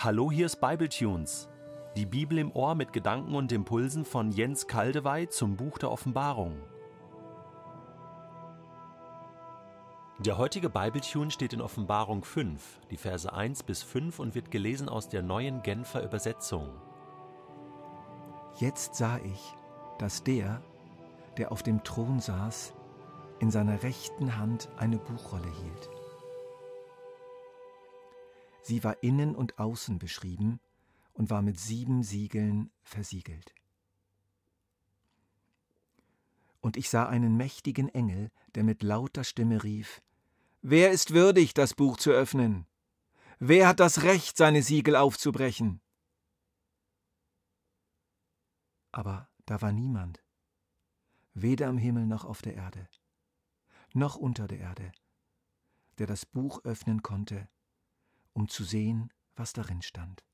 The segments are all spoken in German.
Hallo, hier ist Bibletunes. Die Bibel im Ohr mit Gedanken und Impulsen von Jens Kaldewey zum Buch der Offenbarung. Der heutige Bibletune steht in Offenbarung 5, die Verse 1 bis 5 und wird gelesen aus der neuen Genfer Übersetzung. Jetzt sah ich, dass der, der auf dem Thron saß, in seiner rechten Hand eine Buchrolle hielt. Sie war innen und außen beschrieben und war mit sieben Siegeln versiegelt. Und ich sah einen mächtigen Engel, der mit lauter Stimme rief, Wer ist würdig, das Buch zu öffnen? Wer hat das Recht, seine Siegel aufzubrechen? Aber da war niemand, weder am Himmel noch auf der Erde, noch unter der Erde, der das Buch öffnen konnte um zu sehen, was darin stand.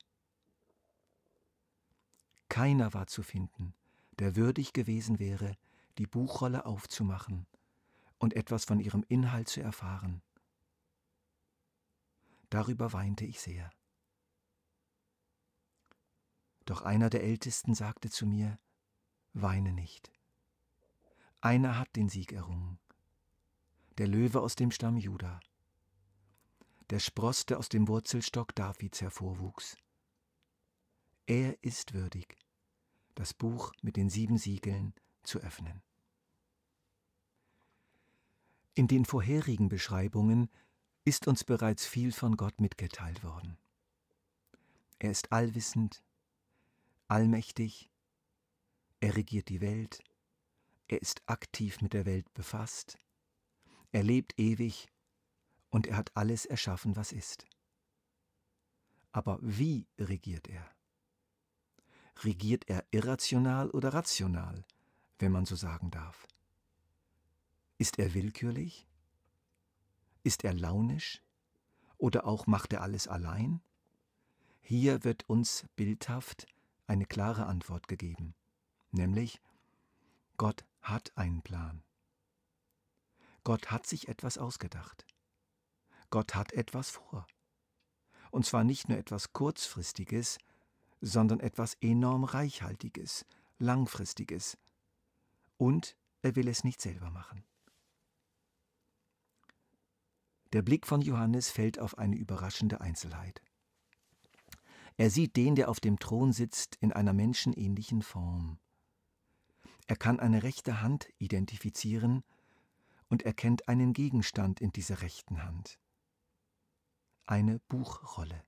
Keiner war zu finden, der würdig gewesen wäre, die Buchrolle aufzumachen und etwas von ihrem Inhalt zu erfahren. Darüber weinte ich sehr. Doch einer der Ältesten sagte zu mir, Weine nicht. Einer hat den Sieg errungen, der Löwe aus dem Stamm Juda der Spross, der aus dem Wurzelstock Davids hervorwuchs. Er ist würdig, das Buch mit den sieben Siegeln zu öffnen. In den vorherigen Beschreibungen ist uns bereits viel von Gott mitgeteilt worden. Er ist allwissend, allmächtig, er regiert die Welt, er ist aktiv mit der Welt befasst, er lebt ewig und er hat alles erschaffen, was ist. Aber wie regiert er? Regiert er irrational oder rational, wenn man so sagen darf? Ist er willkürlich? Ist er launisch? Oder auch macht er alles allein? Hier wird uns bildhaft eine klare Antwort gegeben, nämlich Gott hat einen Plan. Gott hat sich etwas ausgedacht. Gott hat etwas vor. Und zwar nicht nur etwas Kurzfristiges, sondern etwas enorm Reichhaltiges, Langfristiges. Und er will es nicht selber machen. Der Blick von Johannes fällt auf eine überraschende Einzelheit. Er sieht den, der auf dem Thron sitzt, in einer menschenähnlichen Form. Er kann eine rechte Hand identifizieren und erkennt einen Gegenstand in dieser rechten Hand eine Buchrolle.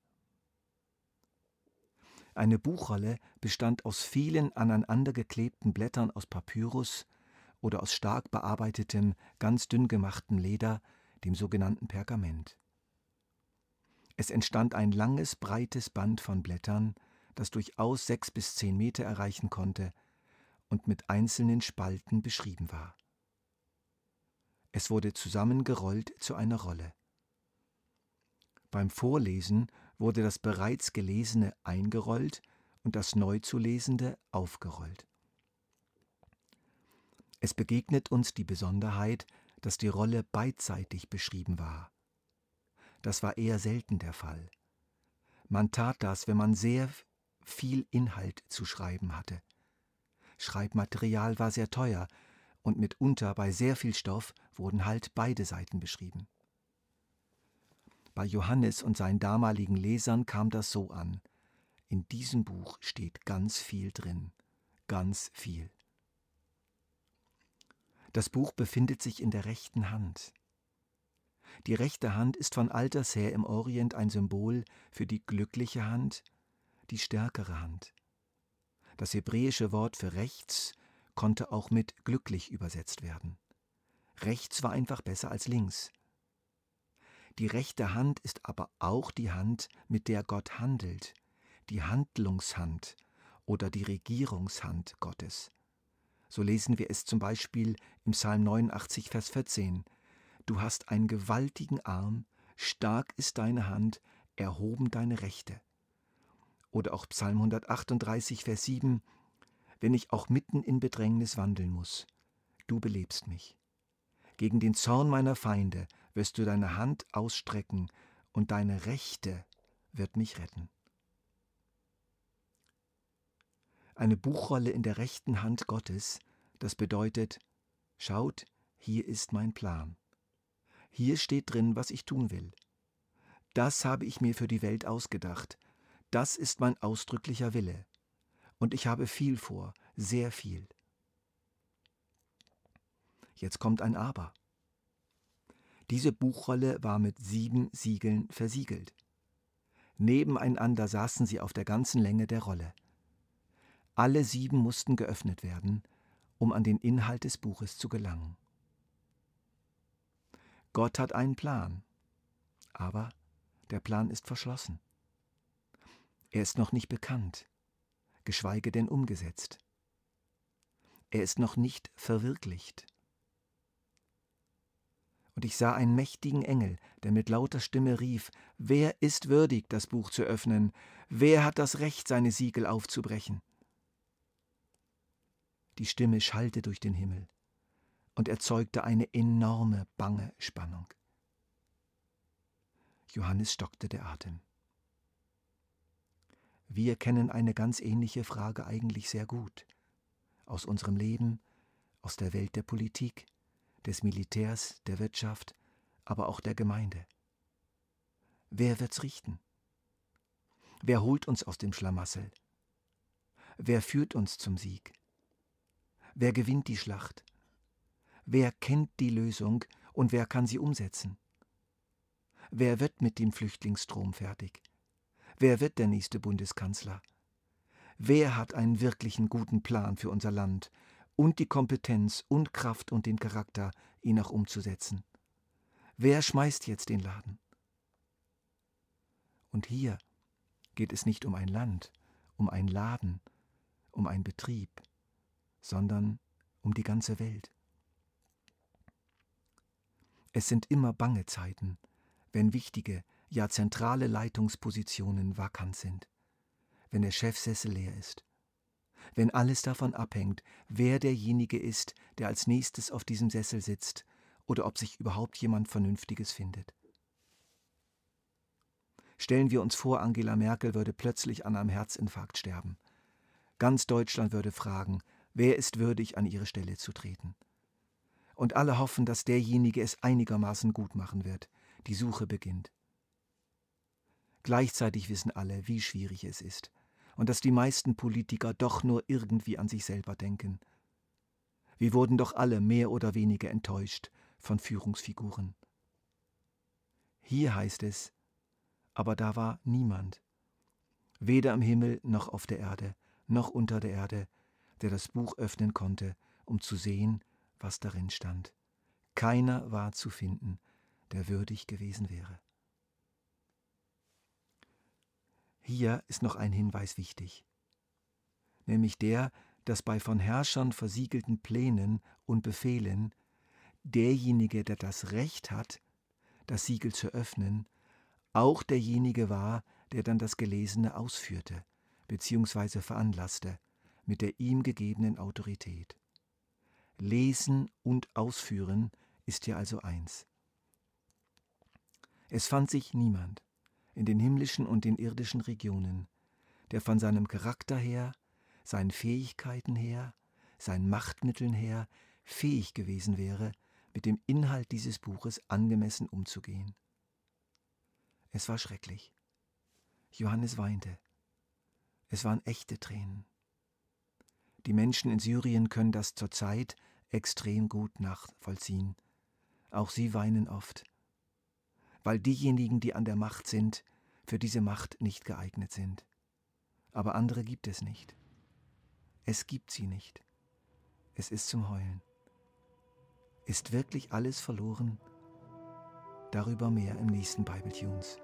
Eine Buchrolle bestand aus vielen aneinandergeklebten Blättern aus Papyrus oder aus stark bearbeitetem, ganz dünn gemachtem Leder, dem sogenannten Pergament. Es entstand ein langes, breites Band von Blättern, das durchaus sechs bis zehn Meter erreichen konnte und mit einzelnen Spalten beschrieben war. Es wurde zusammengerollt zu einer Rolle. Beim Vorlesen wurde das bereits Gelesene eingerollt und das neu zu Lesende aufgerollt. Es begegnet uns die Besonderheit, dass die Rolle beidseitig beschrieben war. Das war eher selten der Fall. Man tat das, wenn man sehr viel Inhalt zu schreiben hatte. Schreibmaterial war sehr teuer und mitunter bei sehr viel Stoff wurden halt beide Seiten beschrieben. Bei Johannes und seinen damaligen Lesern kam das so an. In diesem Buch steht ganz viel drin, ganz viel. Das Buch befindet sich in der rechten Hand. Die rechte Hand ist von alters her im Orient ein Symbol für die glückliche Hand, die stärkere Hand. Das hebräische Wort für rechts konnte auch mit glücklich übersetzt werden. Rechts war einfach besser als links. Die rechte Hand ist aber auch die Hand, mit der Gott handelt, die Handlungshand oder die Regierungshand Gottes. So lesen wir es zum Beispiel im Psalm 89, Vers 14. Du hast einen gewaltigen Arm, stark ist deine Hand, erhoben deine Rechte. Oder auch Psalm 138, Vers 7. Wenn ich auch mitten in Bedrängnis wandeln muss, du belebst mich. Gegen den Zorn meiner Feinde wirst du deine Hand ausstrecken, und deine Rechte wird mich retten. Eine Buchrolle in der rechten Hand Gottes, das bedeutet, schaut, hier ist mein Plan. Hier steht drin, was ich tun will. Das habe ich mir für die Welt ausgedacht. Das ist mein ausdrücklicher Wille. Und ich habe viel vor, sehr viel. Jetzt kommt ein Aber. Diese Buchrolle war mit sieben Siegeln versiegelt. Nebeneinander saßen sie auf der ganzen Länge der Rolle. Alle sieben mussten geöffnet werden, um an den Inhalt des Buches zu gelangen. Gott hat einen Plan, aber der Plan ist verschlossen. Er ist noch nicht bekannt, geschweige denn umgesetzt. Er ist noch nicht verwirklicht. Und ich sah einen mächtigen Engel, der mit lauter Stimme rief, Wer ist würdig, das Buch zu öffnen? Wer hat das Recht, seine Siegel aufzubrechen? Die Stimme schallte durch den Himmel und erzeugte eine enorme, bange Spannung. Johannes stockte der Atem. Wir kennen eine ganz ähnliche Frage eigentlich sehr gut. Aus unserem Leben, aus der Welt der Politik, des Militärs, der Wirtschaft, aber auch der Gemeinde. Wer wird's richten? Wer holt uns aus dem Schlamassel? Wer führt uns zum Sieg? Wer gewinnt die Schlacht? Wer kennt die Lösung und wer kann sie umsetzen? Wer wird mit dem Flüchtlingsstrom fertig? Wer wird der nächste Bundeskanzler? Wer hat einen wirklichen guten Plan für unser Land und die Kompetenz und Kraft und den Charakter, ihn auch umzusetzen. Wer schmeißt jetzt den Laden? Und hier geht es nicht um ein Land, um einen Laden, um einen Betrieb, sondern um die ganze Welt. Es sind immer bange Zeiten, wenn wichtige, ja zentrale Leitungspositionen vakant sind, wenn der Chefsessel leer ist, wenn alles davon abhängt, wer derjenige ist, der als nächstes auf diesem Sessel sitzt oder ob sich überhaupt jemand Vernünftiges findet. Stellen wir uns vor, Angela Merkel würde plötzlich an einem Herzinfarkt sterben. Ganz Deutschland würde fragen, wer ist würdig, an ihre Stelle zu treten. Und alle hoffen, dass derjenige es einigermaßen gut machen wird. Die Suche beginnt. Gleichzeitig wissen alle, wie schwierig es ist und dass die meisten Politiker doch nur irgendwie an sich selber denken. Wir wurden doch alle mehr oder weniger enttäuscht von Führungsfiguren. Hier heißt es, aber da war niemand, weder am Himmel noch auf der Erde, noch unter der Erde, der das Buch öffnen konnte, um zu sehen, was darin stand. Keiner war zu finden, der würdig gewesen wäre. Hier ist noch ein Hinweis wichtig, nämlich der, dass bei von Herrschern versiegelten Plänen und Befehlen derjenige, der das Recht hat, das Siegel zu öffnen, auch derjenige war, der dann das Gelesene ausführte bzw. veranlasste mit der ihm gegebenen Autorität. Lesen und Ausführen ist hier also eins. Es fand sich niemand, in den himmlischen und den irdischen Regionen, der von seinem Charakter her, seinen Fähigkeiten her, seinen Machtmitteln her fähig gewesen wäre, mit dem Inhalt dieses Buches angemessen umzugehen. Es war schrecklich. Johannes weinte. Es waren echte Tränen. Die Menschen in Syrien können das zurzeit extrem gut nachvollziehen. Auch sie weinen oft weil diejenigen, die an der Macht sind, für diese Macht nicht geeignet sind. Aber andere gibt es nicht. Es gibt sie nicht. Es ist zum Heulen. Ist wirklich alles verloren? Darüber mehr im nächsten Bible Tunes.